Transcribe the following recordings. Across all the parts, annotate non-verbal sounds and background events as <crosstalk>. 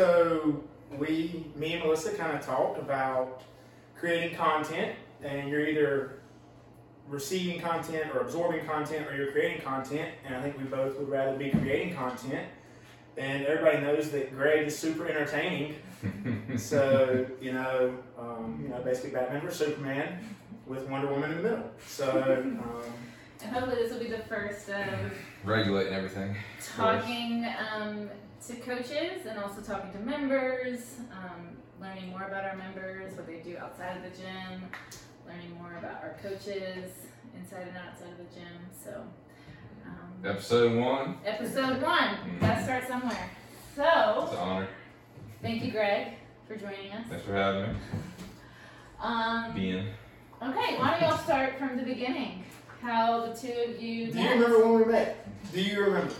So we, me and Melissa, kind of talked about creating content, and you're either receiving content or absorbing content, or you're creating content. And I think we both would rather be creating content. And everybody knows that Greg is super entertaining. <laughs> so you know, um, you know, basically Batman vs Superman with Wonder Woman in the middle. So um, And hopefully this will be the first of Regulating everything. talking um, to coaches and also talking to members, um, learning more about our members, what they do outside of the gym, learning more about our coaches inside and outside of the gym. So, um, Episode one. episode one, gotta start somewhere. So, It's So, an honor. thank you, Greg, for joining us. Thanks for having me. Um, Being. okay, why don't y'all start from the beginning? How the two of you do met? you remember when we met? Do you remember?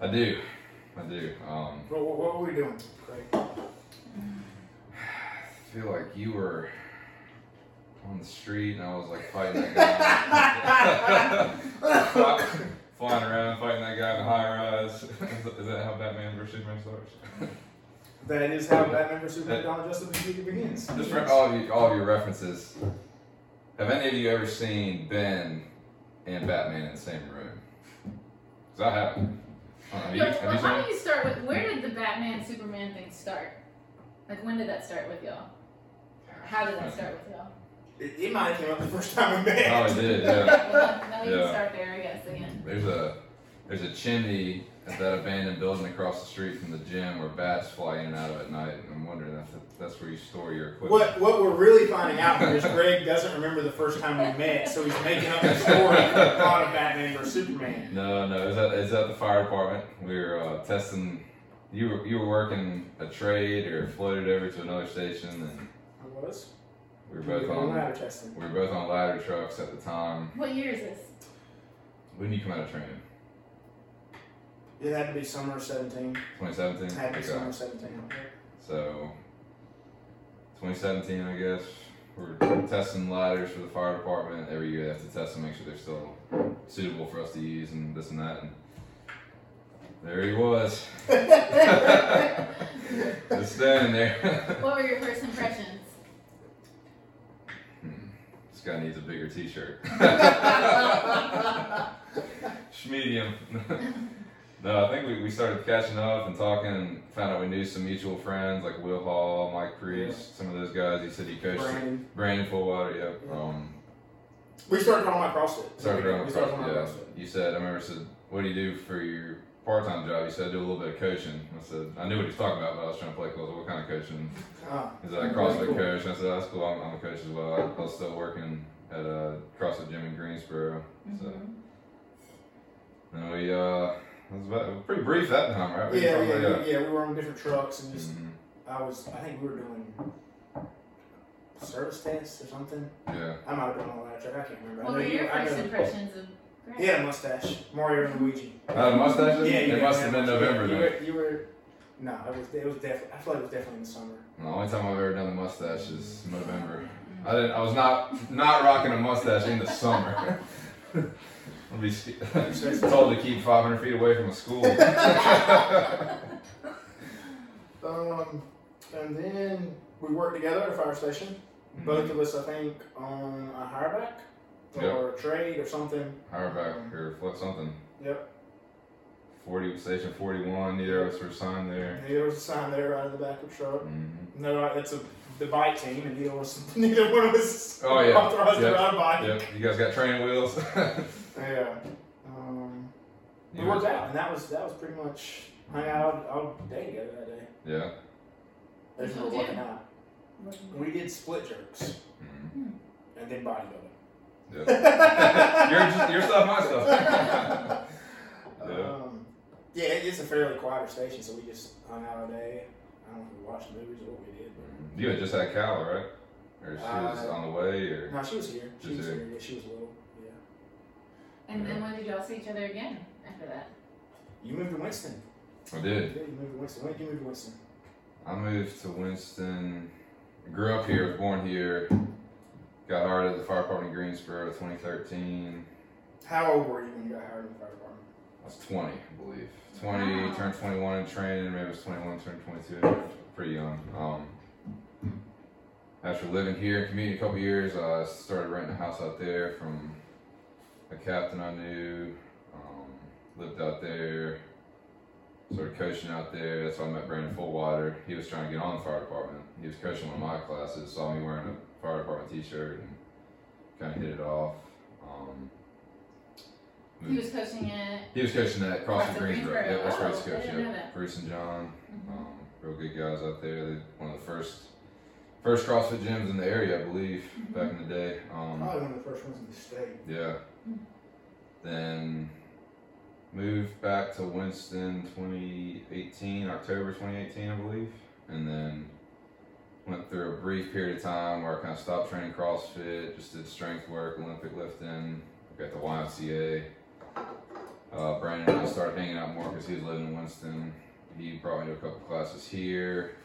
I do. I do. Um, What, what, what were we doing, Craig? I feel like you were on the street and I was like fighting that guy. <laughs> Flying around fighting that guy in the high rise. is, that- is that how Batman vs Superman starts? That is how <laughs> Batman vs Superman Dawn of Justice begins. Just for all of you, all of your references. Have any of you ever seen Ben and Batman in the same room? Because I haven't. Uh, Yo, well, you seen how do you start with where did the Batman Superman thing start? Like when did that start with y'all? How did that start with y'all? It, it might have came up the first time we met. Oh, it did, yeah. <laughs> well, now we Yeah. can start there, I guess, again. There's a there's a chimney at that abandoned building across the street from the gym where bats fly in and out of at night. And I'm wondering if that's where you store your equipment. What what we're really finding out here is Greg doesn't remember the first time we met, so he's making up a story for the plot of Batman vs Superman. No, no, is at, it's at the fire department. We were uh, testing. You were you were working a trade or floated over to another station, and I was. we were both on ladder testing. we were both on ladder trucks at the time. What year is this? When did you come out of training? It had to be summer 17. 2017. It had to be Okay. summer 17. okay. So, 2017, I guess. We're testing ladders for the fire department. Every year they have to test them, make sure they're still suitable for us to use, and this and that. And there he was, <laughs> just standing there. <laughs> What were your first impressions? Hmm, this guy needs a bigger T-shirt. <laughs> Medium. No, I think we, we started catching up and talking and found out we knew some mutual friends like Will Hall, Mike Priest, some of those guys. He said he coached Brandon. Brandon Fullwater, yep. Yeah. Um, We started talking about CrossFit. started we started CrossFit, talking yeah. CrossFit. You said, I remember said, what do you do for your part-time job? You said, I do a little bit of coaching. I said, I knew what he was talking about, but I was trying to play close. What kind of coaching? Ah, He's like, Very CrossFit cool. coach. And I said, that's cool. I'm, I'm a coach as well. I, I was still working at a CrossFit gym in Greensboro. So, Mhm. and we, uh, it was about, pretty brief that time, right? We yeah, yeah, yeah, yeah. We were on different trucks and just, Mhm. I was, I think we were doing service tests or something. Yeah. I might have been on a ladder truck. I can't remember. I What were your first impressions of Greg? He had a mustache. Mario and Luigi. I had a mustache? Yeah, it you must have been November you then. Were, you were, no, it was, it was definitely, I feel like it was definitely in the summer. The only time I've ever done the mustache is November. I didn't. I was not not rocking a mustache in the summer. <laughs> I'll be sk- <laughs> told to keep 500 feet away from a school. <laughs> <laughs> Um, and then we worked together at a fire station. Both of us, I think, on a hireback or a trade or something. Hardback or flip something. Yep. 40 station 41. Neither of us were signed there. And there was a sign there right in the back of the truck. hmm No, that's a the bike team, and neither was neither one of us Oh, yeah. authorized to Yep. ride a bike. Yep. You guys got training wheels. Yeah. Um, You we worked out, and that was that was pretty much hung out all, all day together that day. Yeah. As we What'd were working out. We did split jerks Mhm. and then bodybuilding. Yep. <laughs> your, just- your stuff, my stuff. <laughs> Yeah. Um, yeah, it's a fairly quieter station, so we just hung out all day. I don't know if we watched movies or what we did, but you had just had Cal, right? Or she was Uh, on the way, or no, she was here. She was here. here. Yeah, she was little. Yeah. And then when did y'all see each other again after that? You moved to Winston. I did. Yeah, you moved to Winston. When did you move to Winston? I moved to Winston. Grew up here, was born here. Got hired at the fire department in Greensboro 2013. How old were you when you got hired in the fire department? I was 20, I believe. 20, Wow. turned 21 in training, maybe I was 21, turned 22. Pretty young. Um, after living here in community a couple years, I started renting a house out there from a captain I knew. Um, lived out there, started coaching out there. That's how I met Brandon Fullwater. He was trying to get on the fire department. He was coaching one of my classes, saw me wearing a fire department t-shirt, and kind of hit it off. Um, He was coaching it. he was coaching at CrossFit CrossFit Greensboro. Greensboro. Yeah, that's where Oh, he's coaching. Yeah. Bruce and John, Mhm. um, real good guys out there. They one of the first first CrossFit gyms in the area, I believe, back in the day. Um, Probably one of the first ones in the state. yeah. Then moved back to Winston 2018, October 2018, I believe. And then went through a brief period of time where I kind of stopped training CrossFit, just did strength work, Olympic lifting, got the YMCA. Uh, Brandon and I started hanging out more because he was living in Winston. He brought me to a couple classes here.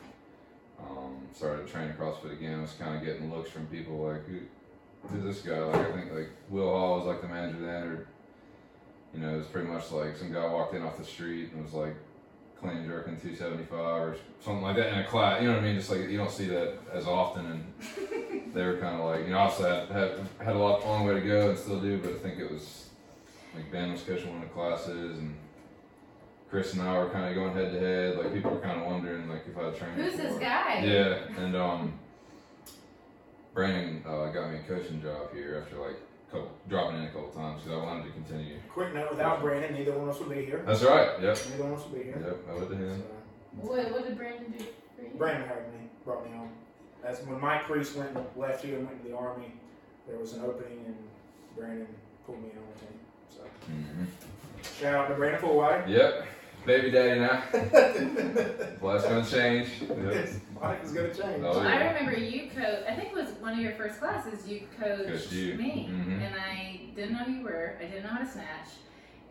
Um, started training CrossFit again. I Was kind of getting looks from people like, who's this guy? Like I think like Will Hall was like the manager then, or you know, it was pretty much like some guy walked in off the street and was like clean jerking 275 or something like that in a class. You know what I mean? Just like you don't see that as often, and <laughs> they were kind of like, you know, obviously I had, had a lot long way to go and still do, but I think it was like Ben was coaching one of the classes and. Chris and I were kind of going head to head. Like people were kind of wondering, like if I trained. Who's this guy? Yeah, and um, Brandon uh, got me a coaching job here after like couple, dropping in a couple times because I wanted to continue. Quick note: without Brandon, neither one of us would be here. That's right. Yep. Neither one of us would be here. Yep. I would to him. What, what did Brandon do for you? Brandon hired me, brought me on. That's when Mike Priest went and left here and went to the army. There was an opening, and Brandon pulled me on the team. So hmm shout out to Brandon Fullwater. Yep. Baby daddy now. <laughs> Life's gonna change. Yep. Mike is gonna change. Oh, Well, I yeah. remember you coach. I think it was one of your first classes. You coached Coached you. me, Mhm. and I didn't know who you were. I didn't know how to snatch,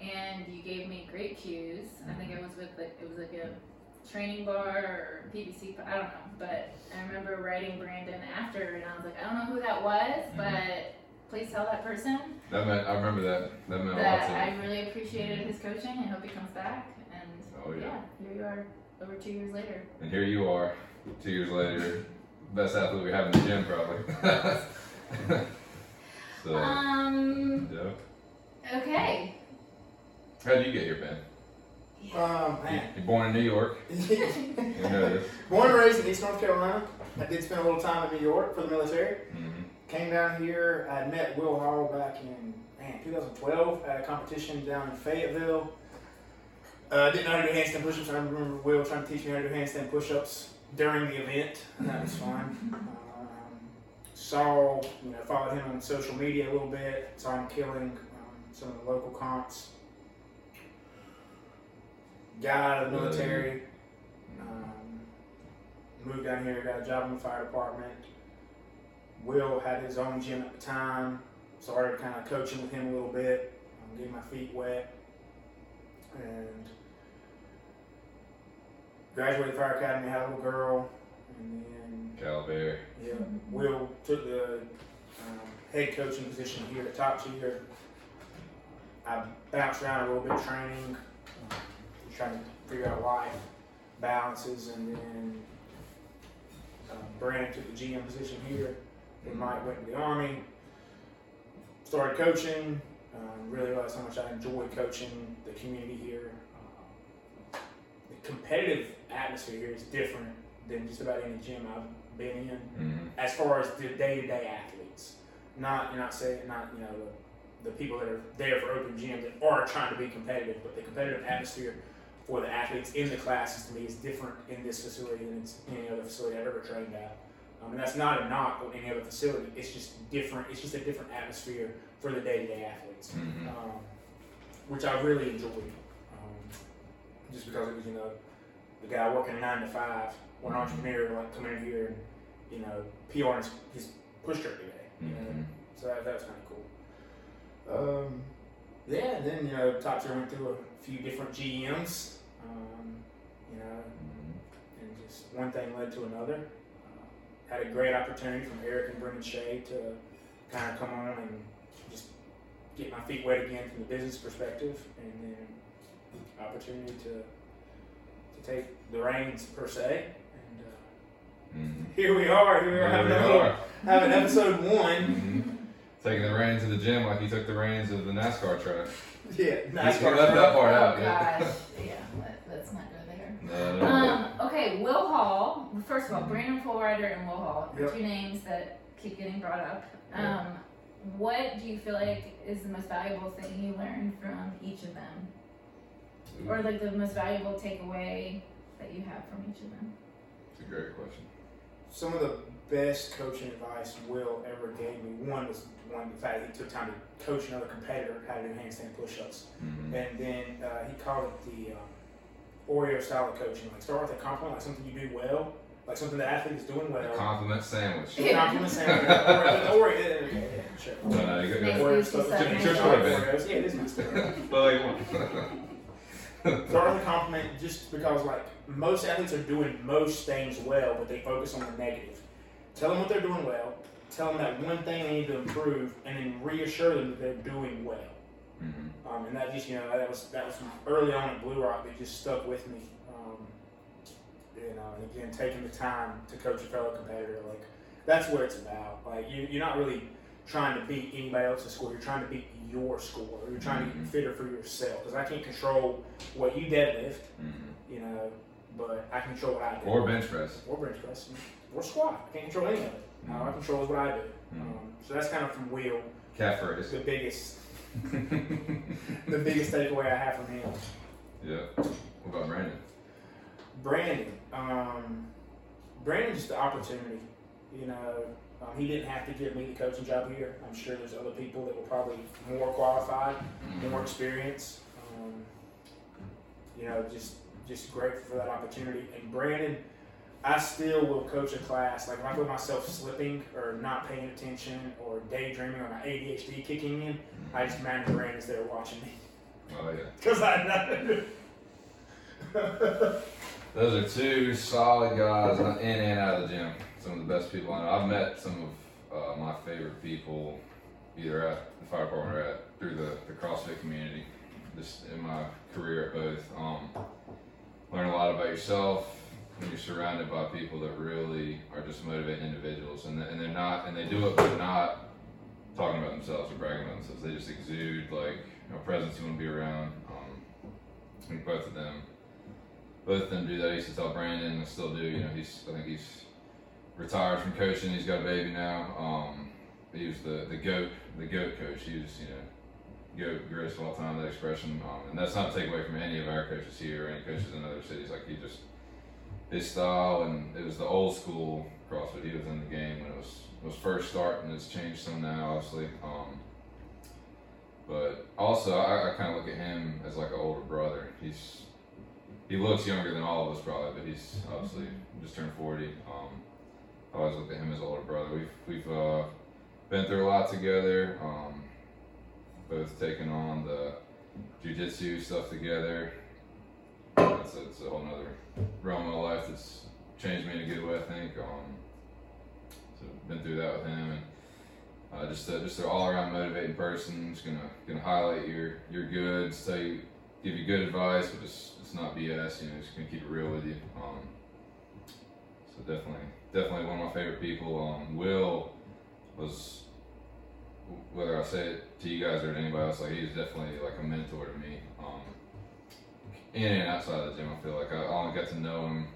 and you gave me great cues. I think it was with like it was like a training bar or PVC. I don't know, but I remember writing Brandon after, and I was like, I don't know who that was, Mhm. but please tell that person That meant I remember that. That meant a lot that to I really appreciated his coaching. and hope he comes back. And Oh, yeah. yeah, here you are, over two years later. And here you are, two years later, best athlete we have in the gym probably. <laughs> so Um. yeah. Okay. How did you get here, Ben? Um, You- man. You're born in New York. <laughs> You know this. Born and raised in East North Carolina. I did spend a little time in New York for the military. Mm-hmm. Came down here. I met Will Hall back in man 2012 at a competition down in Fayetteville. Uh, didn't know how to do handstand push-ups. I remember Will trying to teach me how to do handstand push-ups during the event. That was fun. Um, saw, you know, followed him on social media a little bit. Saw him killing um, some of the local comps. Got out of the military. Um, moved down here, got a job in the fire department. Will had his own gym at the time. Started kind of coaching with him a little bit, um, getting my feet wet, and graduated fire academy. Had a little girl, and then Cal Bear. yeah, Will took the um, head coaching position here at Top Tier. I bounced around a little bit training, trying to figure out life balances, and then um, Brandon took the GM position here. Then Mike went to the Army, started coaching. Um, really realized how much I enjoy coaching the community here. The competitive atmosphere here is different than just about any gym I've been in hmm as far as the day-to-day athletes. Not you're not saying not you know the, the people that are there for open gyms that are trying to be competitive, but the competitive atmosphere for the athletes in the classes to me is different in this facility than it's any other facility I've ever trained at. Um, and that's not a knock on any other facility. It's just different. It's just a different atmosphere for the day-to-day athletes, hmm um, which I really enjoyed. Just because it was you know the guy working nine to five, or an entrepreneur like coming in here and you know, PR his, his push truck today. You know? hmm So that, that was kind of cool. Um, yeah, and then, you know, Top Tier went through a few different GMs, um, you know, and just one thing led to another. Uh, had a great opportunity from Eric and Brendan Shea to kind of come on and just get my feet wet again from the business perspective. And then opportunity to to take the reins per se. And uh, Mhm. <laughs> here we are. Here we are There having, we a are. having episode one. Mhm. Taking the reins of the gym like you took the reins of the NASCAR track. Yeah, nice. You left that part oh out, yeah. gosh, <laughs> yeah, let, let's not go there. No, no, no. Um, okay, Will Hall. First of all, Brandon Fullrider and Will Hall Yep. two names that keep getting brought up. Yeah. Um, what do you feel like is the most valuable thing you learned from each of them, or like the most valuable takeaway that you have from each of them? It's a great question. Some of the best coaching advice Will ever gave me. One was one the fact he took time to coach another competitor how to do handstand push-ups. Mhm. And then uh, he called it the um, Oreo style of coaching. Like start with a compliment, like something you do well, like something the athlete is doing The well. compliment sandwich. The compliment sandwich. <laughs> Oreo, Oreo, yeah, yeah, yeah, sure. No, no, you got- Nice. Oreo Gucci stuff. stuff. It's your story, man. Oreos. Yeah, it is my story. <laughs> But like one. <laughs> With a compliment just because like most athletes are doing most things well, but they focus on the negative. Tell them what they're doing well. Tell them that one thing they need to improve, and then reassure them that they're doing well. Mhm. Um, and that just you know that was that was early on at Blue Rock that just stuck with me. Um, you know, and again, taking the time to coach a fellow competitor, like that's what it's about. Like you, you're not really trying to beat anybody else's score. You're trying to beat your score. You're trying to Mhm. get fitter for yourself. Because I can't control what you deadlift, Mhm. you know, but I control what I do. Or bench press. or bench press, or squat. I can't control any of it. All I control is what I do. Mhm. Um, so that's kind of from Will Calf raise. the biggest <laughs> the biggest takeaway I have from him. yeah. What about Brandon? Brandon, um, Brandon just the opportunity. You know, um, he didn't have to give me the coaching job here. I'm sure there's other people that were probably more qualified, more experienced. Um, you know, just just grateful for that opportunity. And Brandon, I still will coach a class. Like if I put myself slipping or not paying attention or daydreaming or my ADHD kicking in, I just imagine Brandon's there watching me Oh yeah. <laughs> because I know. Those are two solid guys in and out of the gym. Some of the best people I know. I've met some of uh, my favorite people either at the fire department or at through the, the CrossFit community. Just in my career at both. Um, learn a lot about yourself when you're surrounded by people that really are just motivating individuals, and, and they're not, and they do it, but not talking about themselves or bragging about themselves. They just exude like a presence you want to be around. Um, both of them both of them do that. I used to tell Brandon, I still do. You know, he's I think he's retired from coaching. He's got a baby now. Um, he was the the goat the goat coach. He was you know goat greatest of all time. That expression, um, and that's not to take away from any of our coaches here or any coaches in other cities. Like he just his style and it was the old school CrossFit. He was in the game when it was was first starting. It's changed some now, obviously. Um, but also, I, I kind of look at him as like an older brother. He's he looks younger than all of us probably, but he's obviously just turned forty. Um, I always look at him as older brother. We've we've uh, been through a lot together. Um, both taking on the jujitsu stuff together. A, it's a whole nother realm of life that's changed me in a good way, I think. Um, so been through that with him, and uh, just a, just an all around motivating person. Just gonna gonna highlight your your goods, tell you, give you good advice, but just it's not BS. You know, just gonna keep it real with you. Um, so definitely definitely one of my favorite people. Um, Will was whether I say it to you guys or to anybody else, like he's definitely like a mentor to me. Um, in and outside of the gym, I feel like I, only got to know him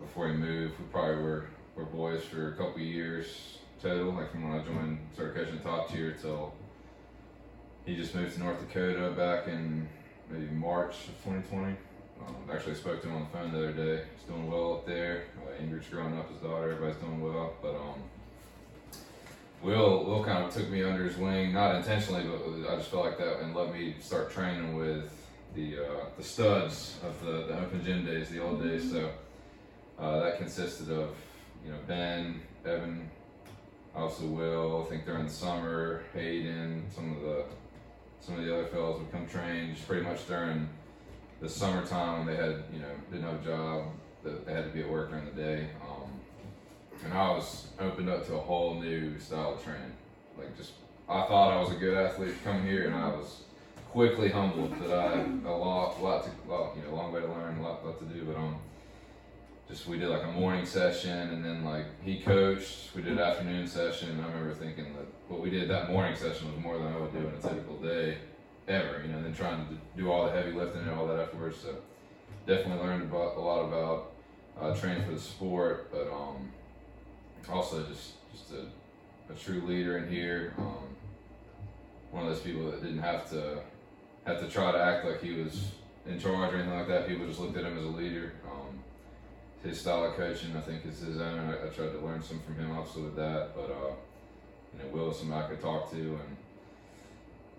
before he moved. We probably were were boys for a couple years total, like from when I joined, the top tier till he just moved to North Dakota back in maybe March of 2020. Um, actually, spoke to him on the phone the other day. He's doing well up there. Uh, Ingrid's growing up, his daughter. Everybody's doing well, but um, Will Will kind of took me under his wing, not intentionally, but I just felt like that, and let me start training with the uh, the studs of the, the open gym days, the old days. So uh, that consisted of you know Ben, Evan, also Will. I think during the summer, Hayden, some of the some of the other fellows would come train just pretty much during the summertime when they had you know didn't have a job that they had to be at work during the day. Um, and I was opened up to a whole new style of training. Like just I thought I was a good athlete coming here, and I was quickly humbled that I had a lot, lot to, lot, you know, long way to learn, a lot, lot to do. But um, just we did like a morning session, and then like he coached. We did afternoon session. I remember thinking that what we did that morning session was more than I would do in a typical day ever. You know, and then trying to do all the heavy lifting and all that afterwards. So definitely learned about a lot about uh, training for the sport, but um, also just just a, a true leader in here. Um, one of those people that didn't have to have to try to act like he was in charge or anything like that. People just looked at him as a leader. Um, his style of coaching, I think, is his own. I, I tried to learn some from him, obviously, with that. But uh, you know, Will is somebody I could talk to and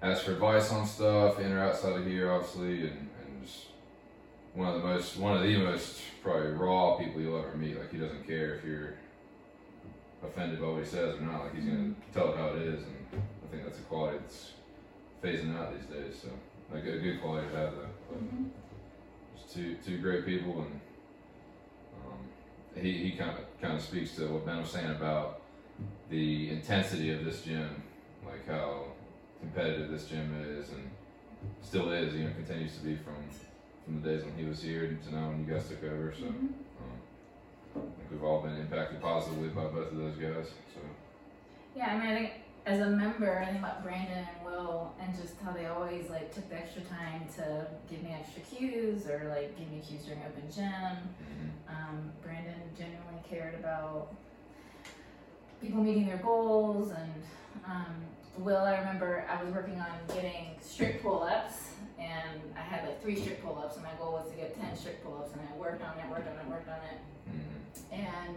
ask for advice on stuff, in or outside of here, obviously, and, and just one of the most, one of the most probably raw people you'll ever meet. Like he doesn't care if you're offended by what he says or not. Like he's gonna tell it how it is, and I think that's a quality that's phasing out these days. So like a good quality to have though. But Mhm. just two two great people, and um, he he kind of kind of speaks to what Ben was saying about the intensity of this gym, like how competitive this gym is, and still is. You know, continues to be from from the days when he was here to now when you guys took over. So. Mhm. Um, I think we've all been impacted positively by both of those guys. So Yeah, I mean, I think as a member, I think about Brandon and Will, and just how they always like took the extra time to give me extra cues or like give me cues during open gym. mhm. Um, Brandon genuinely cared about people meeting their goals, and um, Will, I remember I was working on getting strict pull ups, and I had like three strict pull ups, and my goal was to get 10 strict pull ups, and I worked on it, worked on it, worked on it. Mhm. And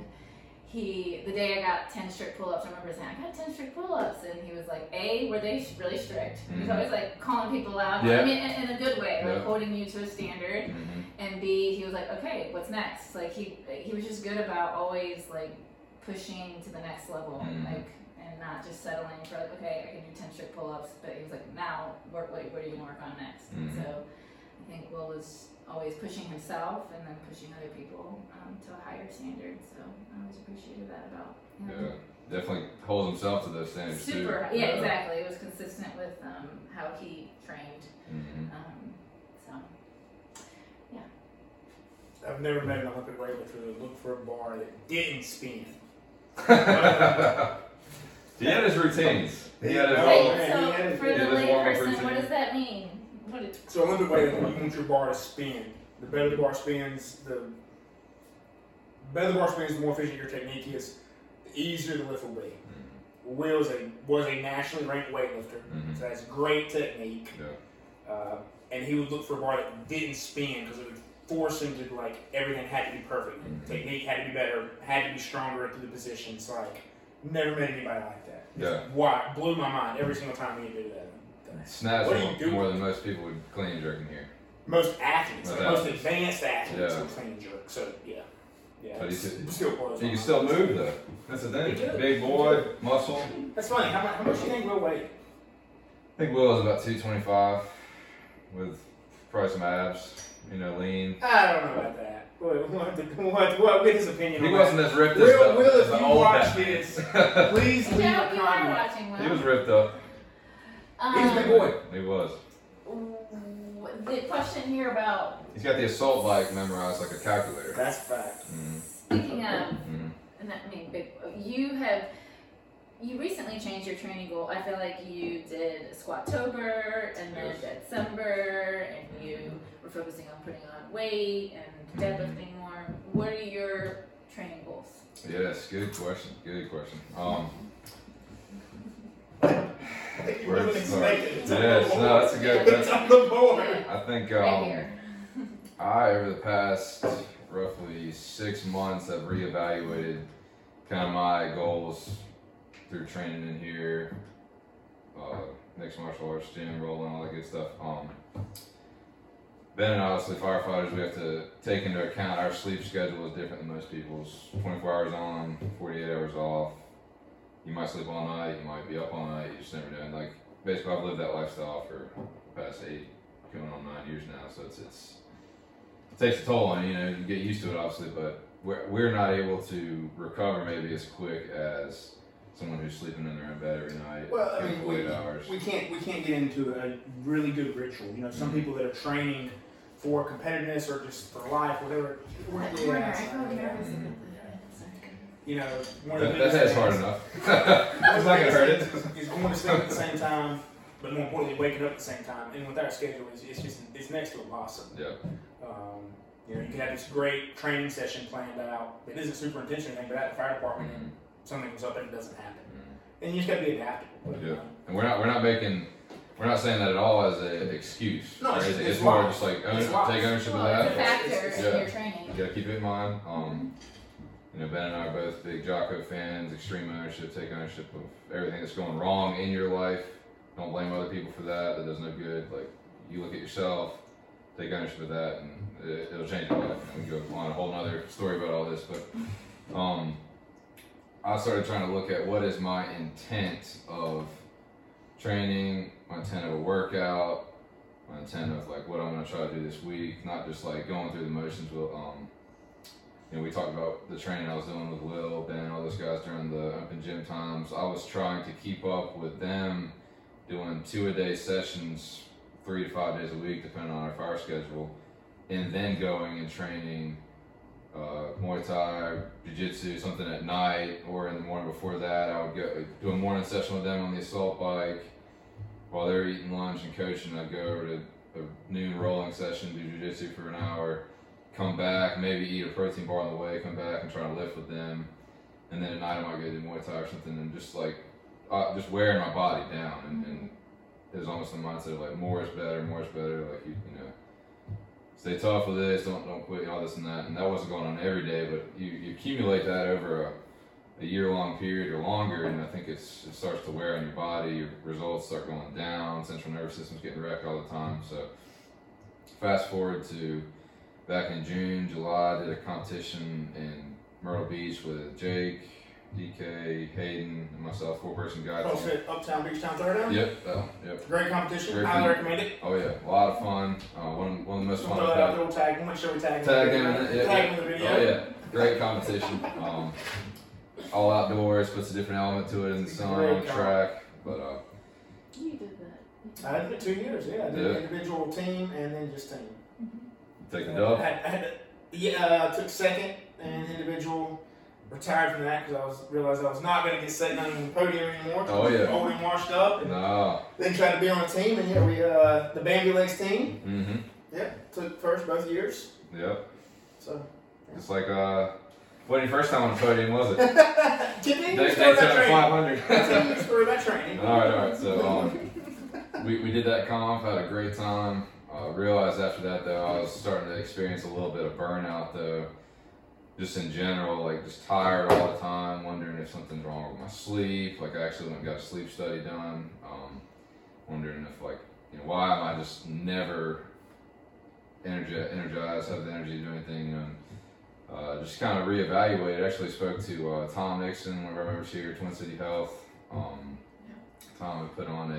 he, the day I got 10 strict pull ups, I remember saying, I got 10 strict pull ups. And he was like, A, were they really strict? He was Mhm. always like calling people out. Yeah. I mean, in, in a good way, like Yeah. holding you to a standard. Mhm. And B, he was like, okay, what's next? Like he, he was just good about always like pushing to the next level. Mhm. Like, and not just settling for like, okay, I can do 10 strict pull ups. But he was like, now, what, what, what are you going to work on next? And Mhm. so I think Will was always pushing himself and then pushing other people um, to a higher standard. So I always appreciated that about him. Yeah, definitely holds himself to those standards too. Super, yeah, exactly. It was consistent with um, how he trained. Mhm. Um, so yeah. I've never met an Olympic weightlifter that looked for a bar that didn't spin. <laughs> <laughs> he had his routines. He had his Wait, own. he so had- for the had his lay warm-up person, what does that mean? What is, So Olympic weightlifting, you want your bar to spin. The better the bar spins, the better the bar spins, the more efficient your technique is, the easier the lift will be. Will is a was a nationally ranked weightlifter, Mhm. so that's great technique. Yeah. Uh, and he would look for a bar that didn't spin because it would force him to like everything had to be perfect. Mhm. Technique had to be better, had to be stronger through the positions. Like never met anybody like that. Yeah. Why blew my mind every single time he did that. Snatch What are you more, doing? more than most people would clean jerk in here. Most athletes, Most like, most athletes. advanced athletes, Yeah. will clean jerk. So yeah, yeah. But he it's- still blows my can mind. still move though. That's the thing. Big boy, muscle. That's funny. How much? How much do you think Will weigh? I think Will is about 225 with probably some abs, you know, lean. I don't know about that. What? What? What? What? Get his opinion. He on wasn't that. as ripped Will- as the, Will, if the you old watch Batman. this, <laughs> Please leave yeah, a you are comment. watching well. he was ripped up. um, He's a big boy. He was. The question here about He's got the assault bike memorized like a calculator. That's a fact. Mm, speaking of, mm. and that, I mean, big, you have. You recently changed your training goal. I feel like you did Squattober and then Yes. December, and you were focusing on putting on weight and deadlifting more. What are your training goals? Yes, good question. Good question. Um, You Where wasn't to start? expecting it. Yes, no, that's a good. It's That's, on the board. I think right um, here. I over the past roughly six months have reevaluated kind of my goals through training in here, uh, mixed martial arts, gym, rolling, all that good stuff. Um, Ben and obviously firefighters, we have to take into account our sleep schedule is different than most people's. 24 hours on, 48 hours off. You might sleep all night, you might be up all night, you just never know. And like basically, I've lived that lifestyle for the past eight, going on nine years now. So it's it's it takes a toll on you. You know, you get used to it obviously, but we're we're not able to recover maybe as quick as someone who's sleeping in their own bed every night, Well, I mean, we, we can't we can't get into a really good ritual. You know, some Mhm. people that are training for competitiveness or just for life, whatever. we're- yeah, I feel nervous about that. Sorry. You know, one of the That, that hard enough. <laughs> one of <laughs> it's not gonna hurt biggest it. things going to sleep at the same time, but more importantly, waking up at the same time. And with our schedule, it's, it's just it's next to impossible. Yeah. Um, you know, you can have this great training session planned out. It isn't super intense or anything, but at the fire department, Mhm. something comes up and it doesn't happen. Mhm. And you just got to be adaptable. But, Yeah. um, And we're not we're not making we're not saying that at all as an excuse. No, or it's- it's it's more life. just like own, It's life. take ownership Well, of it's a that. factor It's- in yeah. your training. You gotta keep it in mind. Um, you know, Ben and I are both big Jocko fans. Extreme ownership, take ownership of everything that's going wrong in your life. Don't blame other people for that. That does no good. Like you look at yourself, take ownership of that, and it, it'll change your life. And we can go on a whole other story about all this, but um, I started trying to look at what is my intent of training, my intent of a workout, my intent of like what I'm gonna try to do this week, not just like going through the motions with um you know, we talked about the training I was doing with Will, Ben, all those guys during the open gym times. I was trying to keep up with them doing two a day sessions, three to five days a week, depending on our fire schedule, and then going and training uh, Muay Thai, Jiu Jitsu, something at night, or in the morning before that. I would go do a morning session with them on the assault bike while they're eating lunch and coaching. I'd go over to a noon rolling session, do Jiu Jitsu for an hour, come back, maybe eat a protein bar on the way, come back and try to lift with them. And then at night I might go do Muay Thai or something and just like, uh, just wearing my body down. And, and it was almost the mindset of like, more is better, more is better. Like, you, you know, stay tough with this, don't don't quit, all this and that. And that wasn't going on every day, but you, you accumulate that over a, a year long period or longer, and I think it's it starts to wear on your body. Your results start going down. Central nervous system's getting wrecked all the time. So fast forward to back in June, July, I did a competition in Myrtle Beach with Jake, DK, Hayden, and myself, four person team. CrossFit Uptown Beach Town Throwdown. Yep, oh, yep. Great competition. Great Highly feat. recommend it. Oh yeah, a lot of fun. Uh, one, one of the most We'll fun throw that out had. there. We'll tag. We'll make sure we tag. Tag them him in it. Yeah, Tag him in the video. Oh yeah, great competition. Um, all outdoors, puts a different element to it in the sun, on the track. But uh, You did that. I did it two years. Yeah, I did Yeah. individual team and then just team. take the I dub. had, I had to, yeah, uh, took second and individual. Retired from that because I was realized I was not going to get sitting on the podium anymore. Oh, yeah. old and washed up. And No. then tried to be on a team, and yeah, we uh, the Bambi Legs team. Mm-hmm. Yeah, took first both years. Yep. So It's like uh, what your first time on the podium was it? <laughs> continue They, they story said training. 500. Continue to story about training. All right, all right. So um, <laughs> we, we did that comp, had a great time. Uh, realized after that though, I was starting to experience a little bit of burnout though, just in general, like just tired all the time, wondering if something's wrong with my sleep. Like I actually went and got a sleep study done. Um, wondering if like, you know, why am I just never energi- energized, have the energy to do anything, you know? And, Uh, just kind of reevaluated. Actually spoke to uh, Tom Nixon, one of our members here, Twin City Health. Um, Tom had put on a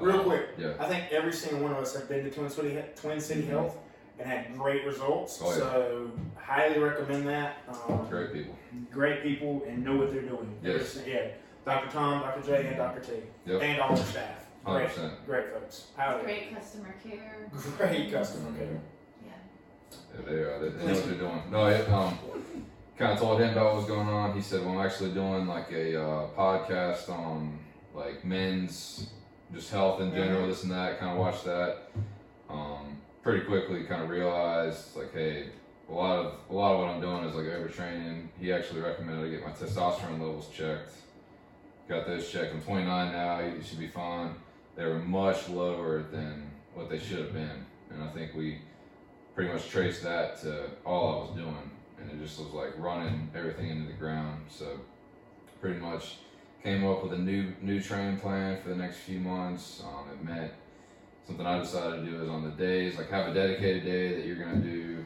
uh, Real quick, Yeah. I think every single one of us have been to Twin City, Twin City Health and had great results. Oh, yeah. So highly recommend that. Um, Great people. great people and know what they're doing. Yes. Yeah. Dr. Tom, Dr. J, and Dr. T. Yep. And all the staff. Hundred Great, percent. great folks. Highly. Great customer care. <laughs> Great customer care. Yeah. They are. They, they know what they're doing. No, I um, kind of told him about what was going on. He said, "Well, I'm actually doing like a uh, podcast on like men's just health in general, this and that. Kind of watched that. Um, pretty quickly, kind of realized like, hey, a lot of a lot of what I'm doing is like overtraining. He actually recommended I get my testosterone levels checked. Got those checked. I'm 29 now. You should be fine. They were much lower than what they should have been, and I think we pretty much traced that to all I was doing, and it just was like running everything into the ground. So pretty much came up with a new new training plan for the next few months. Um, it meant something I decided to do is on the days like have a dedicated day that you're gonna do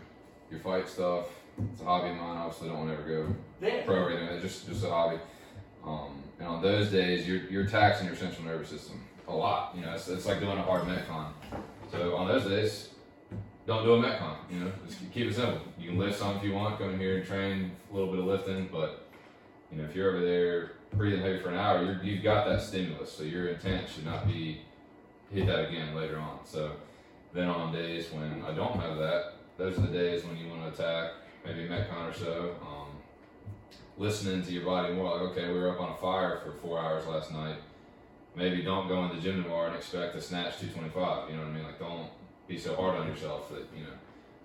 your fight stuff. It's a hobby of mine. Obviously, don't want to ever go Yeah. pro or anything. It's just just a hobby. Um, and on those days, you're you're taxing your central nervous system a lot. You know, it's, it's like doing a hard metcon. So on those days, don't do a metcon. You know, just keep it simple. You can lift some if you want. Come in here and train a little bit of lifting, but you know, if you're over there breathing heavy for an hour, you're, you've got that stimulus, so your intent should not be hit that again later on. So then on days when I don't have that, those are the days when you want to attack maybe Metcon or so. Um, listening to your body more, like okay, we were up on a fire for four hours last night. Maybe don't go in the gym tomorrow and expect to snatch 225. You know what I mean? Like don't be so hard on yourself that you know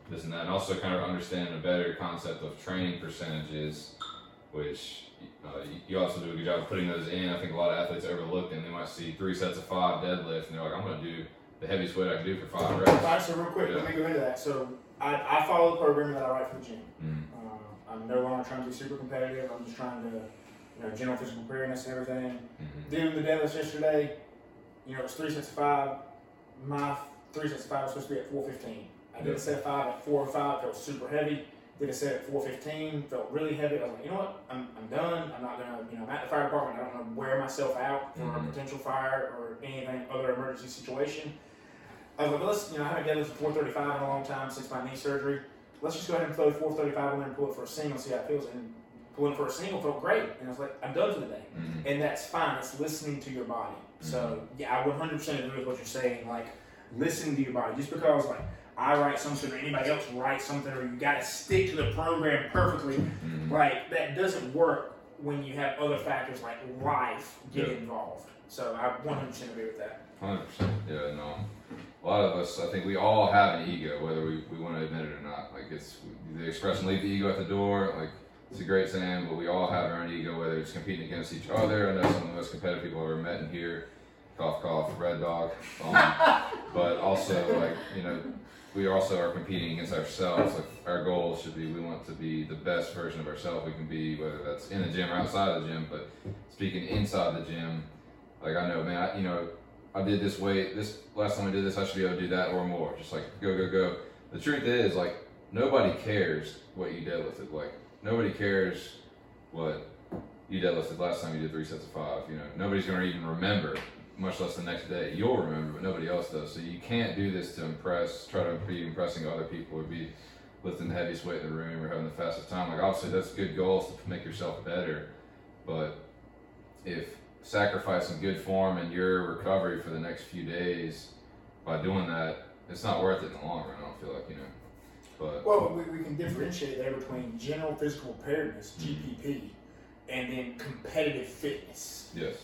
this and that, and also kind of understand a better concept of training percentages, which uh, you- also do a good job of putting those in. I think a lot of athletes overlook them. They might see three sets of five deadlifts, and they're like, I'm going to do the heaviest weight I can do for five reps. Alright, so real quick, let me go into that. So I, I follow the program that I write for the gym. Mm, Uh, I'm no longer trying to be super competitive. I'm just trying to, you know, general physical preparedness and everything. mhm, Doing the deadlifts yesterday, you know, it was three sets of five. My three sets of five was supposed to be at 415. I did a set of five at four or five, felt super heavy. Did a set at 415, felt really heavy. I was like, you know what? I'm, I'm done. I'm not gonna, you know, I'm at the fire department. I don't want to wear myself out for a Mhm. potential fire or anything other emergency situation. I was like, let's, you know, I haven't done this at 435 in a long time since my knee surgery. Let's just go ahead and throw 435 on there and pull it for a single, see how it feels. And pulling for a single felt great. And I was like, I'm done for the day mhm. and that's fine. It's listening to your body. So yeah, I 100% agree with what you're saying. Like listening to your body. Just because like I write something or anybody else writes something or you got to stick to the program perfectly, Mhm. like that doesn't work when you have other factors like life get Yeah. involved. So I 100% agree with that. Hundred percent. Yeah, no. A lot of us, I think, we all have an ego, whether we, we want to admit it or not. Like it's the expression "leave the ego at the door." Like it's a great saying, but we all have our own ego, whether it's competing against each other. I know some of the most competitive people I've ever met in here. Cough, cough, red dog. Um, <laughs> but also, like you know, we also are competing against ourselves. Like our goal should be, we want to be the best version of ourselves we can be, whether that's in the gym or outside of the gym. But speaking inside the gym, like I know, man, I, you know, I did this weight. This last time I did this, I should be able to do that or more. Just like go, go, go. The truth is, like nobody cares what you deadlifted. Like nobody cares what you deadlifted last time you did three sets of five. You know, nobody's gonna even remember, much less the next day. You'll remember, but nobody else does. So you can't do this to impress. Try to be impressing other people or be lifting the heaviest weight in the room or having the fastest time. Like obviously that's good goals to make yourself better, but if sacrificing good form and your recovery for the next few days by doing that, it's not worth it in the long run. I don't feel like you know, but Well, we, we can differentiate there between general physical preparedness (GPP) and then competitive fitness. yes,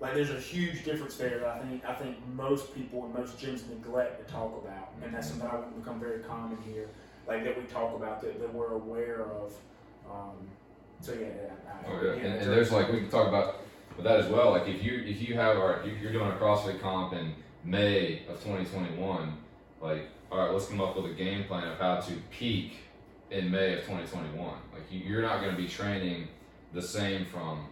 Like there's a huge difference there that I think I think most people and most gyms neglect to talk about, and that's something I want to become very common here. Like that we talk about that, that we're aware of. Um, so yeah, yeah, I, oh yeah, and, and there's like we can talk about with that as well. Like if you if you have our if you're doing a CrossFit comp in May of 2021, like all right, let's come up with a game plan of how to peak in May of 2021. Like you, you're not going to be training the same from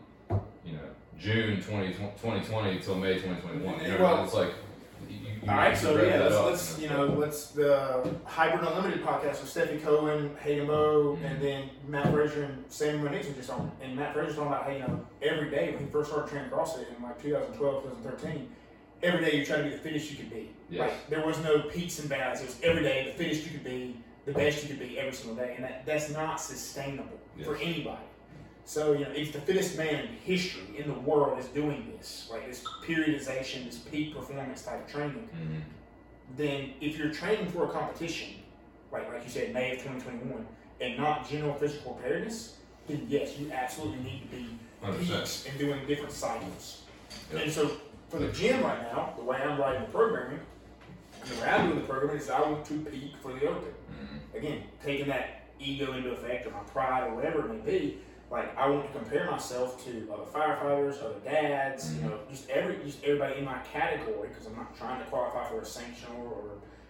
you know June 20, 2020 till May 2021. You know, Well- it's like you, you All right, so yeah, let's, let's you know let's the Hybrid Unlimited podcast with Stefi Cohen, Hayden Moe, Mhm. and then Mat Fraser and Sam Renix were just on. And Mat Fraser's talking about how you know every day when he first started training CrossFit in like 2012, 2013, every day you're trying to be the fittest you could be. Yes. Like there was no peaks and valleys. It was every day the fittest you could be, the best you could be every single day, and that, that's not sustainable for anybody. So you know, if the fittest man in history in the world is doing this, like this periodization, this peak performance type training, Mhm. then if you're training for a competition, like like you said, May of 2021, and not general physical preparedness, then yes, you absolutely need to be 100%. peaks and doing different cycles. Yep. And so for the gym right now, the way I'm writing the programming, the way I'm doing the programming is I want to peak for the open. Mhm. Again, taking that ego into effect or my pride or whatever it may be, like I want to compare myself to other firefighters, other dads, you know, just every just everybody in my category because I'm not trying to qualify for a sanction or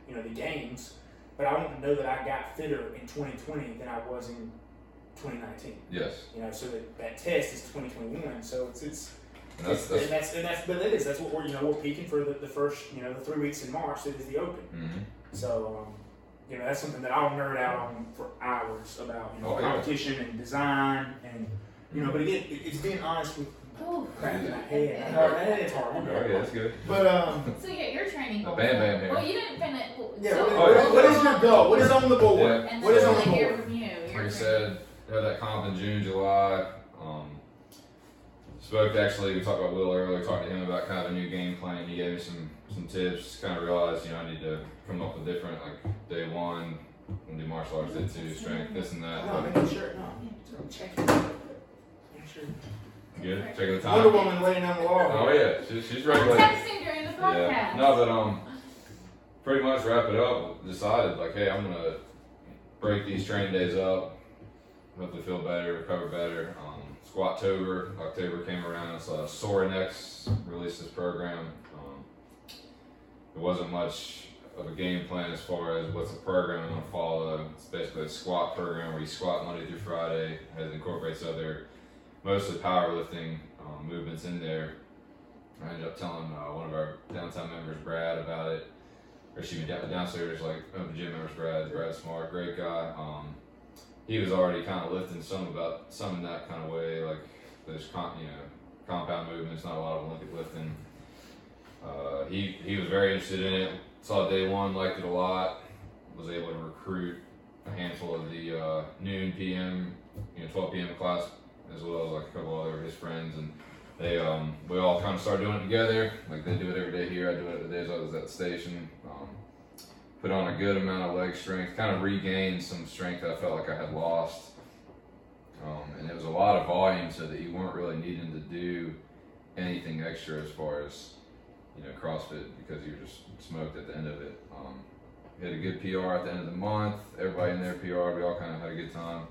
you know the games, but I want to know that I got fitter in 2020 than I was in 2019. Yes, You know, so that, that test is 2021. So it's it's and that's, that's and that's and that's but it is that's what we're you know we're peaking for the, the first you know the three weeks in March that is the Open. mhm. So um, you know that's something that I'll nerd out on for hours about you know Oh, yeah. competition and design and you know but again it's being honest with Oh. crap in my head. Hard, that is hard. Oh, yeah, that's good. But um, So yeah, your training A goals. bam bam. Well, you didn't finish. Yeah. so What, Oh, yeah. what- what is your goal? What is on the board? Yeah. And What is on the I hear board? from you. Like I training. said, have that comp in June, July. Um, spoke actually. We talked about Will earlier. Talked to him about kind of a new game plan. He gave me some some tips. Kind of realized you know I need to come up with different like day one. I'm gonna do martial arts, day two, strength, this and that. No, But making sure. No, check it. Make sure. good. Checking the time. Wonder. Woman laying down the law. Oh yeah, she's she's I'm texting during the podcast. Yeah. No, but um, pretty much wrap it up. Decided like, hey, I'm gonna break these training days up. Hopefully feel better, recover better. Um, Squattober, October came around. So Sorenex released this program. Um, there wasn't much of a game plan as far as what's the program I'm gonna follow. It's basically a squat program where you squat Monday through Friday. It incorporates other, mostly powerlifting um, movements in there. I ended up telling uh, one of our downtown members, Brad, about it. Or excuse me, down, downstairs, like the gym members, Brad. Brad Smart, great guy. Um, he was already kind of lifting some about some in that kind of way, like there's con- you know compound movements, not a lot of Olympic lifting. Uh, he he was very interested in it. Saw day one, liked it a lot. Was able to recruit a handful of the uh, noon PM, you know, 12 PM class, as well as like a couple other of his friends, and they um we all kind of started doing it together. Like they do it every day here. I do it the days I was at the station. Um, put on a good amount of leg strength, kind of regained some strength I felt like I had lost. Um, and it was a lot of volume, so that you weren't really needing to do anything extra as far as you know CrossFit because you were just smoked at the end of it. Um, we had a good PR at the end of the month. Everybody in their PR. We all kind of had a good time.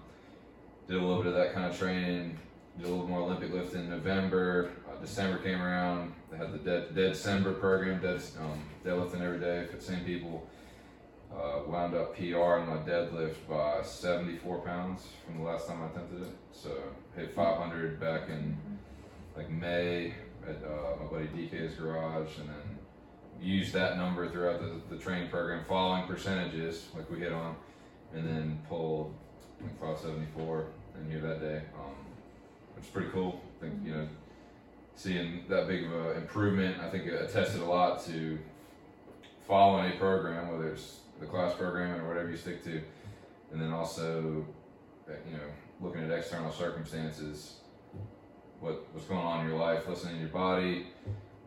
Did a little bit of that kind of training. Did a little more Olympic lifting in November. Uh, December came around. They had the Dead, December program, dead, um, deadlifting every day for the same people. Uh, wound up PR in my deadlift by 74 pounds from the last time I attempted it. So hit 500 back in like May at uh, my buddy DK's garage, and then use that number throughout the, the training program, following percentages like we hit on, and then pulled like 574 in here that day, um, which is pretty cool. I think you know seeing that big of an improvement, I think it attested a lot to following a program, whether it's the class program or whatever you stick to, and then also, uh, you know, looking at external circumstances, what what's going on in your life, listening to your body,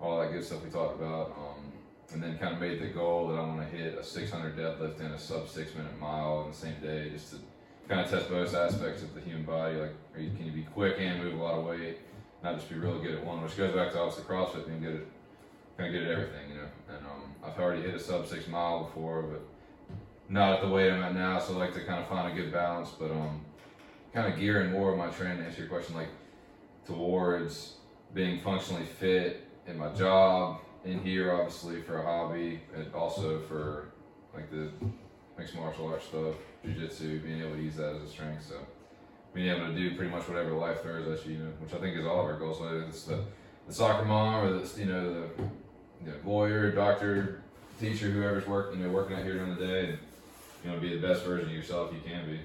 all that good stuff we talked about, um, and then kind of made the goal that I want to hit a 600 deadlift and a sub six minute mile in the same day, just to kind of test both aspects of the human body. Like, you, can you be quick and move a lot of weight, not just be really good at one, which goes back to obviously CrossFit being good at kind of good at everything, you know. And um, I've already hit a sub six mile before, but not at the weight I'm at now. So I like to kind of find a good balance, but um, kind of gearing more of my training to answer your question, like towards being functionally fit in my job, in here obviously for a hobby, and also for like the mixed martial arts stuff, jujitsu, being able to use that as a strength. So being able to do pretty much whatever life throws at you, you know, which I think is all of our goals. Whether it's the, the soccer mom or the you know the you know, lawyer, doctor, teacher, whoever's working you know working out here during the day, and you know be the best version of yourself you can be.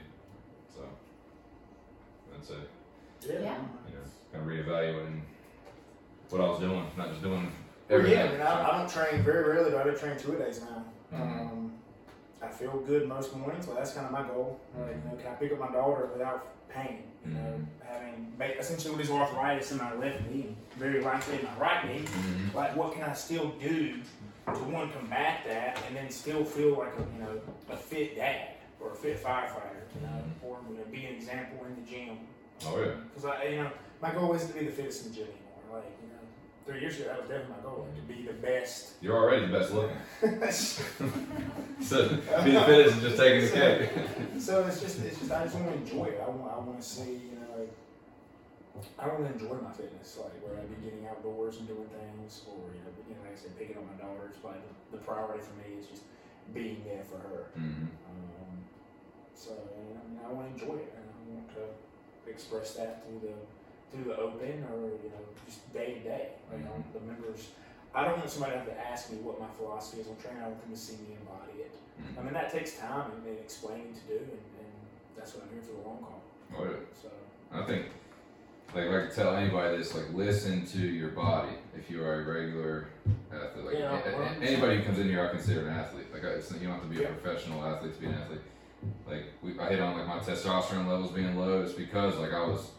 So that's it. Yeah. Yeah. You know, kind of reevaluating what I was doing, not just doing Well, yeah, I mean, I, I don't train very rarely, but I do train two days now. Mhm. Um, I feel good most mornings, so that's kind of my goal. Like, you know, can I pick up my daughter without pain? You know, Mhm. having essentially with this arthritis in my left knee, very likely in my right knee. Mhm. Like, what can I still do to one combat that, and then still feel like a you know a fit dad or a fit firefighter? You know, or you know, be an example in the gym. Oh yeah. Because I, you know, my goal isn't to be the fittest in the gym anymore. Like, you know, three years ago, that was definitely my goal, like, to be the best. You're already the best looking. <laughs> So be the fittest and just taking the cake. so it's just, it's just, I just want to enjoy it. I want, I want to see, you know, like, I want to enjoy my fitness, like where I'd be getting outdoors and doing things, or you know, you know, like I said, picking up my daughters. But the, the priority for me is just being there for her. hmm Um, so I, mean, I want to enjoy it, and I want to express that through the through the open, or you know, just day to day. You know, mm-hmm. the members. I don't want somebody to have to ask me what my philosophy is on training. I want them to see me embody it. Mm-hmm. I mean, that takes time and, and explaining to do, and, and that's what I'm here for the long haul. Oh yeah. So I think, like, if I could tell anybody this, like, listen to your body if you are a regular athlete. Like, Yeah, a- a- anybody who comes in here, I consider an athlete. Like, I, you don't have to be a professional athlete to be an athlete. Like, we, I hit on like my testosterone levels being low. It's because like I was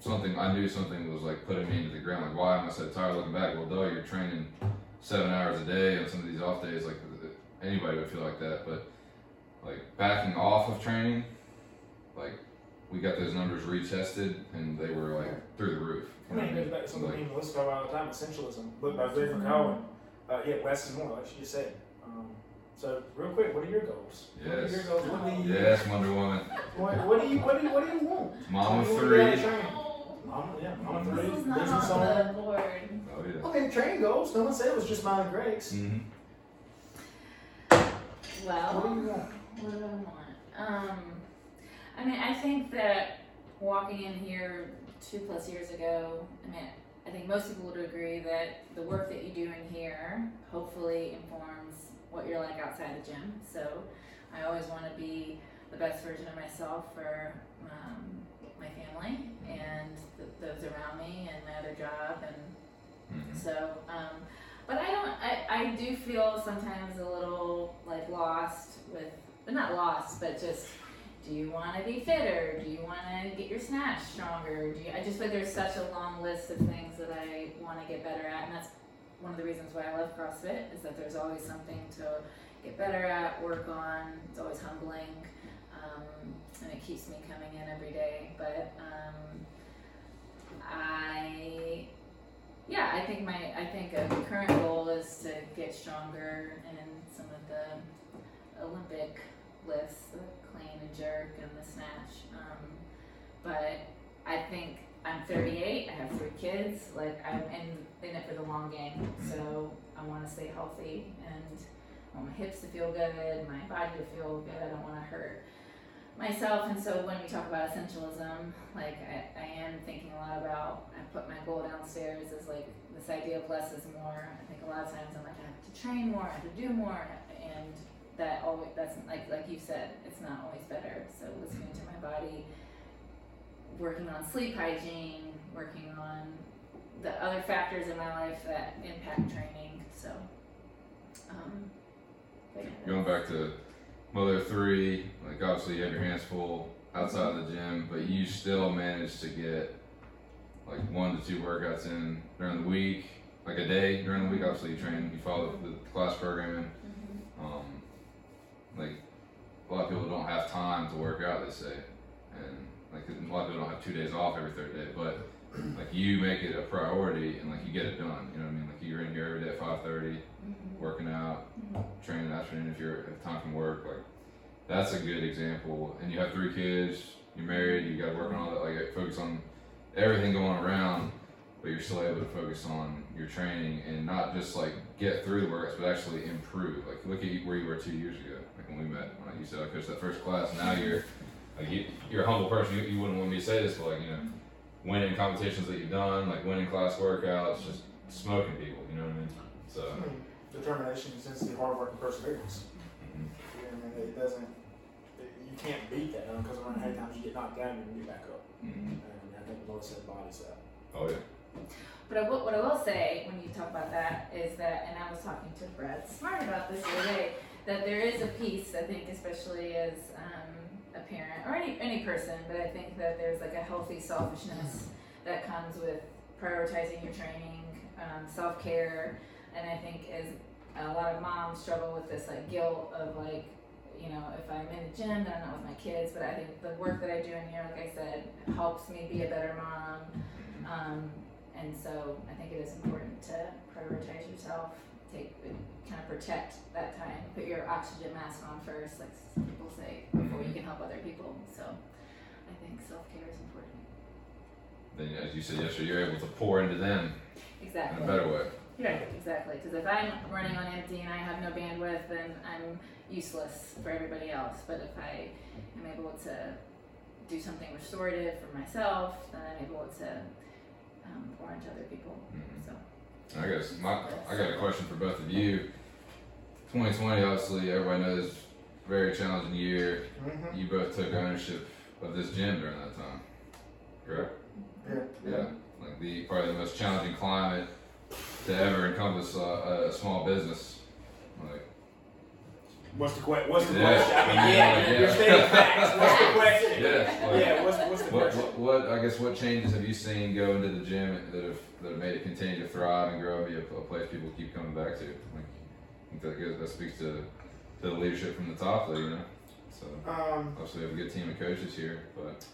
something I knew something was like putting me into the ground. Like, why am I so tired looking back? Well, duh, you're training seven hours a day on some of these off days. Like anybody would feel like that, but like backing off of training, like we got those numbers retested and they were like through the roof. I mean, it goes back to something Like- me and Melissa talk all the time, essentialism. Look by Victor Cowan. Uh, yeah, less is more, like she just said. Um, so, real quick, what are your goals? What are Yes. your goals? What do you, Yes, Wonder Woman, what, what do you, what do you, what do you want? mom What of do you want out of three. Training? Mama, yeah, mama three, This is not business on the board. Oh yeah. I mean, training goals. No one said it was just mine and Greg's. hmm Well, What do you want? what do I want? Um, I mean, I think that walking in here two plus years ago, I mean, I think most people would agree that the work that you do in here hopefully informs what you're like outside the gym. So I always want to be the best version of myself for um, my family and th- those around me and my other job and hmm so, um, but I don't, I, I do feel sometimes a little like lost with, but not lost, but just, do you want to be fitter? Do you want to get your snatch stronger? Do you, I just feel like there's such a long list of things that I want to get better at, and that's one of the reasons why I love CrossFit is that there's always something to get better at, work on. It's always humbling, um, and it keeps me coming in every day. But um, I yeah, I think my I think a current goal is to get stronger in some of the Olympic lifts, the clean and jerk and the snatch. Um, but I think I'm 38. I have three kids. Like I'm in in it for the long game. So I want to stay healthy and I want my hips to feel good, my body to feel good. I don't want to hurt myself and so when we talk about essentialism like I, I am thinking a lot about i put my goal downstairs as like this idea of less is more. I think a lot of times i'm like i have to train more i have to do more and that always that's like like you said it's not always better. So listening to my body working on sleep hygiene working on the other factors in my life that impact training so um yeah, Going back to mother of three, like obviously you have your hands full outside of the gym, but you still manage to get like one to two workouts in during the week, like a day during the week. Obviously you train, you follow the class programming. Mhm. Um, like a lot of people don't have time to work out, they say, and like a lot of people don't have two days off every third day, but like you make it a priority and like you get it done. You know what I mean? Like you're in here every day at five thirty, Mhm. working out. Training in the afternoon if you're have time from work. Like that's a good example. And you have three kids, you're married, you got to work on all that. Like focus on everything going around, but you're still able to focus on your training and not just like get through the workouts, but actually improve. Like look at where you were two years ago, like when we met. When you said I coached that first class, now you're like you, you're a humble person. You, you wouldn't want me to say this, but like you know, winning competitions that you've done, like winning class workouts, just smoking people. You know what I mean? So. I mean, determination, consistency, hard work, and perseverance. mhm. You know, I mean, it doesn't, it, you can't beat that because no matter how many times you get knocked down, and you get back up. Mhm. And I think Melissa embodies that. Oh yeah. But I will, what I will say when you talk about that is that, and I was talking to Brad Smart about this the other day, that there is a piece, I think, especially as um, a parent or any, any person, but I think that there's like a healthy selfishness that comes with prioritizing your training, um, self care, and I think as a lot of moms struggle with this like guilt of like, you know, if I'm in the gym, then I'm not with my kids. But I think the work that I do in here, like I said, helps me be a better mom. Um, and so I think it is important to prioritize yourself, take, kind of protect that time, put your oxygen mask on first, like some people say, before you can help other people. So I think self care is important. Then, as you said yesterday, you're able to pour into them exactly in a better way. Right, exactly. Because if I'm running on empty and I have no bandwidth, then I'm useless for everybody else. But if I am able to do something restorative for myself, then I'm able to um, pour into other people. Mhm. So I guess my I got a question for both of you. 2020, obviously, everybody knows, very challenging year. Mm-hmm. You both took ownership of this gym during that time, correct? Yeah. Yeah. Like the probably the most challenging climate to ever encompass uh, a small business. Like What's the que- What's the Yeah. question? I mean, yeah, Yeah. you're stating facts. What's the <laughs> question? Yeah, like- yeah. What's What's the what, question? what what I guess what changes have you seen go into the gym that have that have made it continue to thrive and grow, be a, a place people keep coming back to? Like, I think that goes, that speaks to to the leadership from the top, though, you know. So Um, obviously, we have a good team of coaches here, but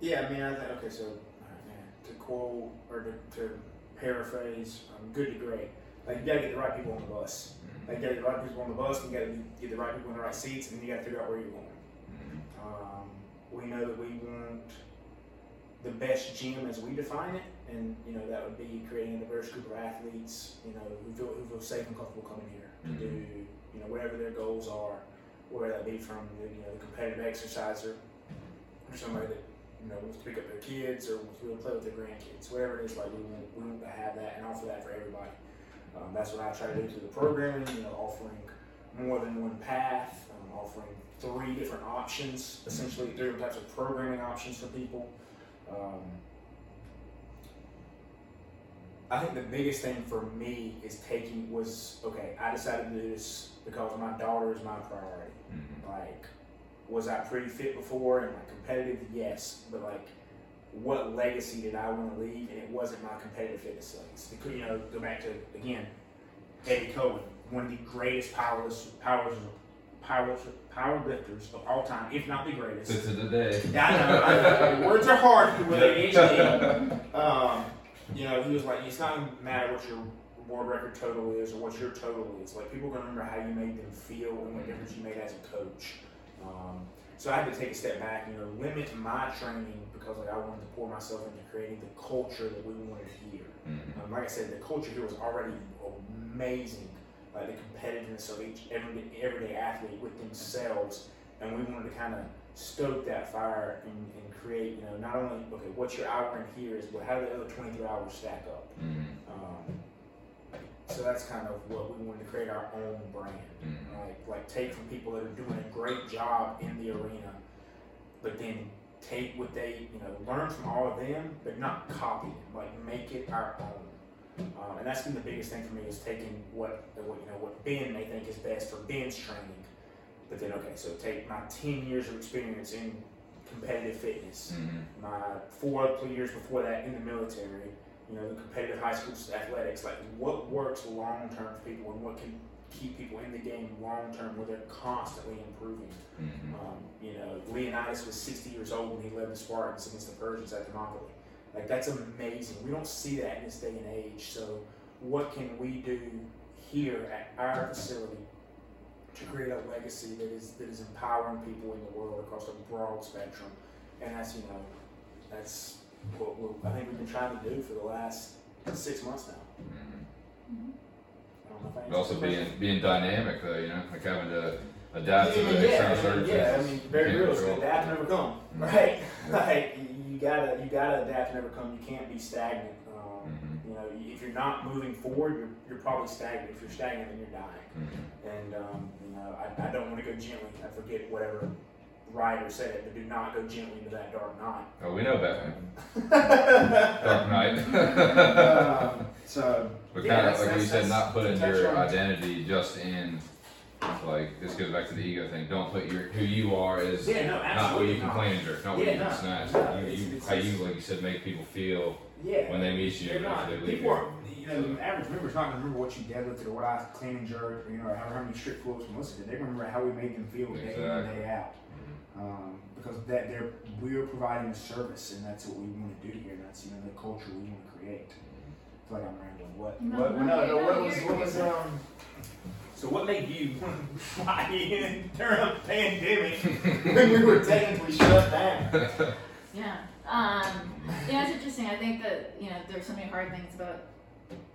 yeah, I mean, I think, okay, so man, to quote or to, to paraphrase, um, good to great. Like, you gotta get the right people on the bus. mm, Like, you gotta get the right people on the bus, and you gotta get the right people in the right seats, and then you gotta figure out where you're going. mm, Um, we know that we want the best gym as we define it, and you know that would be creating a diverse group of athletes, you know, who feel who feel safe and comfortable coming here to do you know whatever their goals are, whether that be from the, you know the competitive exerciser or somebody that you know to pick up their kids or be to play with their grandkids, whatever it is. Like we want we want to have that and offer that for everybody. Um, that's what I try to do through the programming, you know, offering more than one path, um, offering three different options, essentially three different types of programming options for people. Um, I think the biggest thing for me is taking was okay. I decided to do this because my daughter is my priority. mm, Like, was I pretty fit before and like competitive? Yes, but like, what legacy did I want to leave? And it wasn't my competitive fitness legacy. You know, go back to again, Stefi Cohen, one of the greatest powerless powers power power lifters of all time, if not the greatest. to, to today. <laughs> Yeah, I know. I know. Words are hard with ADHD. <laughs> Um, you know, he was like, it's not gonna matter what your world record total is or what your total is. Like, people are gonna remember how you made them feel and what difference you made as a coach. Um, so I had to take a step back, you know, limit my training because like I wanted to pour myself into creating the culture that we wanted here. Mm, Um, like I said, the culture here was already amazing. Like the competitiveness of each everyday, everyday athlete with themselves, and we wanted to kind of stoke that fire and, and create, you know, not only okay, what's your hour in here is, but how do the other 23 hours stack up? mm, Um, so that's kind of what we wanted to create our own brand, mm, like like take from people that are doing a great job in the arena, but then take what they you know learn from all of them, but not copy them, like make it our own. Um, and that's been the biggest thing for me is taking what, what you know what Ben may think is best for Ben's training, but then okay, so take my ten years of experience in competitive fitness, mm, my four years before that in the military, you know, the competitive high school athletics, like what works long term for people and what can keep people in the game long term where they're constantly improving. mm, Um, you know, Leonidas was 60 years old when he led the Spartans against the Persians at Thermopylae. Like that's amazing. We don't see that in this day and age. So, what can we do here at our facility to create a legacy that is that is empowering people in the world across a broad spectrum? And that's you know, that's what we're, I think we've been trying to do for the last six months now. mm. I don't know if I But also the question. being being dynamic though, you know, like having to adapt to Yeah, the yeah, external I mean, circumstances. yeah, I mean, very Can't real. Control. adapt and overcome, Mhm. right? <laughs> Like you gotta, you gotta adapt and overcome. You can't be stagnant. Um, Mhm. You know, if you're not moving forward, you're, you're probably stagnant. If you're stagnant, then you're dying. Mhm. And um, you know, I, I don't want to go gently. I forget whatever writer said it, but do not go gently into that dark night. Oh, we know Batman. <laughs> Dark Knight. um, so But yeah, kind of like you said, not putting your on- identity just in like this goes back to the ego thing. Don't put your who you are is Yeah, no, not what you can not. claim or not what Yeah, you can no, snatch. no, you, it's- you, it's- how you like you said make people feel Yeah. when they meet you They're not. they leave People are, you know, the average member's not gonna remember what you deadlifted or what I clean and jerk, or, you know, or how, how many strict floors from Melissa did. They're gonna remember how we made them feel day in and day out. Um, because that they're we're providing a service, and that's what we want to do here. And that's you know the culture we want to create. I feel like I'm rambling. What? No, what? no, No, no. no, What was? What was? Um. So what made you fly in during a pandemic <laughs> when we were technically shut down? Yeah. Um, yeah, it's interesting. I think that, you know, there's so many hard things about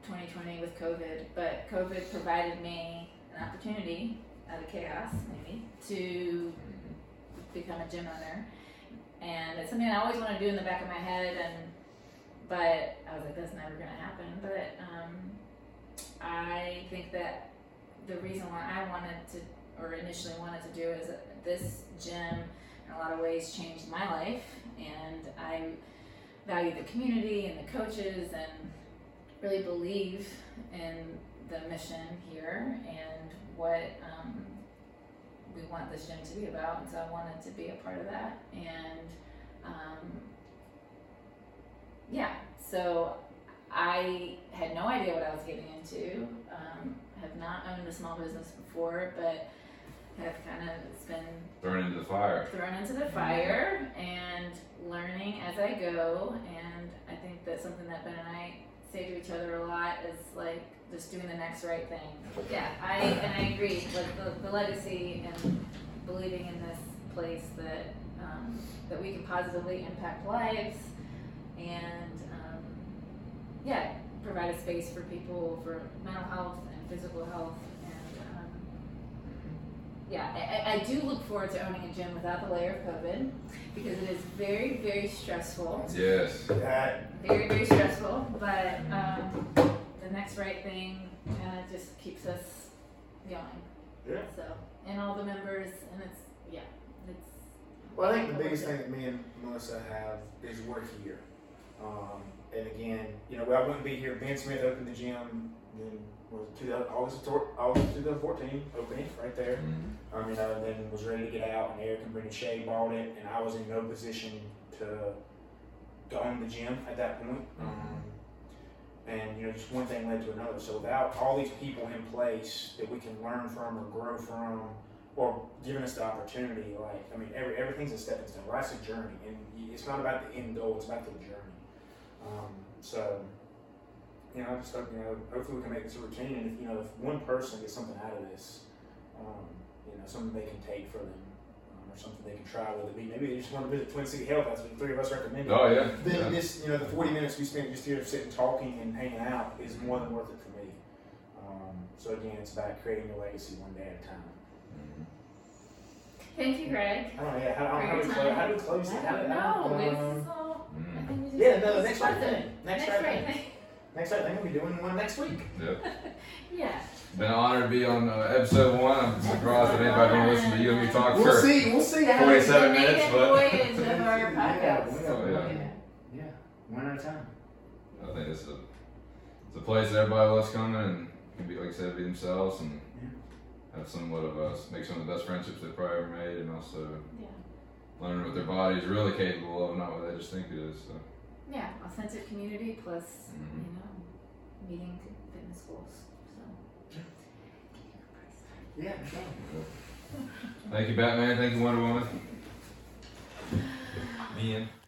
2020 with COVID, but COVID provided me an opportunity out of chaos, maybe, to become a gym owner. And it's something I always want to do in the back of my head, and but I was like, that's never to happen. But um, I think that the reason why I wanted to, or initially wanted to do, is this gym in a lot of ways changed my life and I value the community and the coaches and really believe in the mission here and what um, we want this gym to be about and so I wanted to be a part of that and um, yeah, so I had no idea what I was getting into. Um, have not owned a small business before, but have kind of been Thrown into the fire. thrown into the fire and learning as I go. And I think that's something that Ben and I say to each other a lot is like just doing the next right thing. Yeah, I and I agree with the, the legacy and believing in this place that um, that we can positively impact lives and um, yeah, provide a space for people for mental health and physical health and um, yeah, I, I- I do look forward to owning a gym without the layer of COVID because it is very, very stressful. Yes. That, Very, very stressful, but um, the next right thing kind of just keeps us going. Yeah. So, and all the members, and it's, yeah, it's. well, I think the biggest thing that me and Melissa have is we're here. Um, and again, you know, I wouldn't be here. Ben Smith opened the gym in was it August of tor- August 2014 opening right there. Mhm. Um, you know, and then was ready to get out, and Eric and Brendan Shea bought it, and I was in no position to to own the gym at that point. Um, and you know, just one thing led to another. So without all these people in place that we can learn from or grow from, or giving us the opportunity, like I mean, every everything's a stepping stone. Life's a journey, and it's not about the end goal; it's about the journey. Um, so. You know, I just hope, you know, hopefully we can make this a routine, and if, you know, if one person gets something out of this, um, you know, something they can take for them, or something they can try, whether it be maybe they just want to visit Twin City Health. That's what the three of us recommended. Oh yeah. Then yeah. this, you know, the forty minutes we spent just here sitting, talking, and hanging out is more than worth it for me. Um, so again, it's about creating a legacy one day at a time. Thank you, Greg. I yeah, how, how, For how, your do, we close, how do we close? I don't know. um, It's all. I think we just. Yeah, no, the next right thing. Next, Next right right thing. thing. Next I think we'll be doing one next week. Yep. <laughs> Yeah. Been an honor to be on uh, episode one. I'm surprised that anybody want to listen to you and me talk We'll for see, we'll see how 47 the minutes, maiden but- voyage <laughs> of our Yeah, podcast. we Oh, yeah. yeah, one at a time. I think it's a it's a place that everybody loves coming and can be like I said, be themselves and Yeah. have somewhat of us make some of the best friendships they've probably ever made and also Yeah. learn what their body is really capable of, not what they just think it is. So Yeah, authentic community plus, Mhm. you know, meeting fitness goals. So. Yeah, for thank you, Batman. Thank you, Wonder Woman. Me in.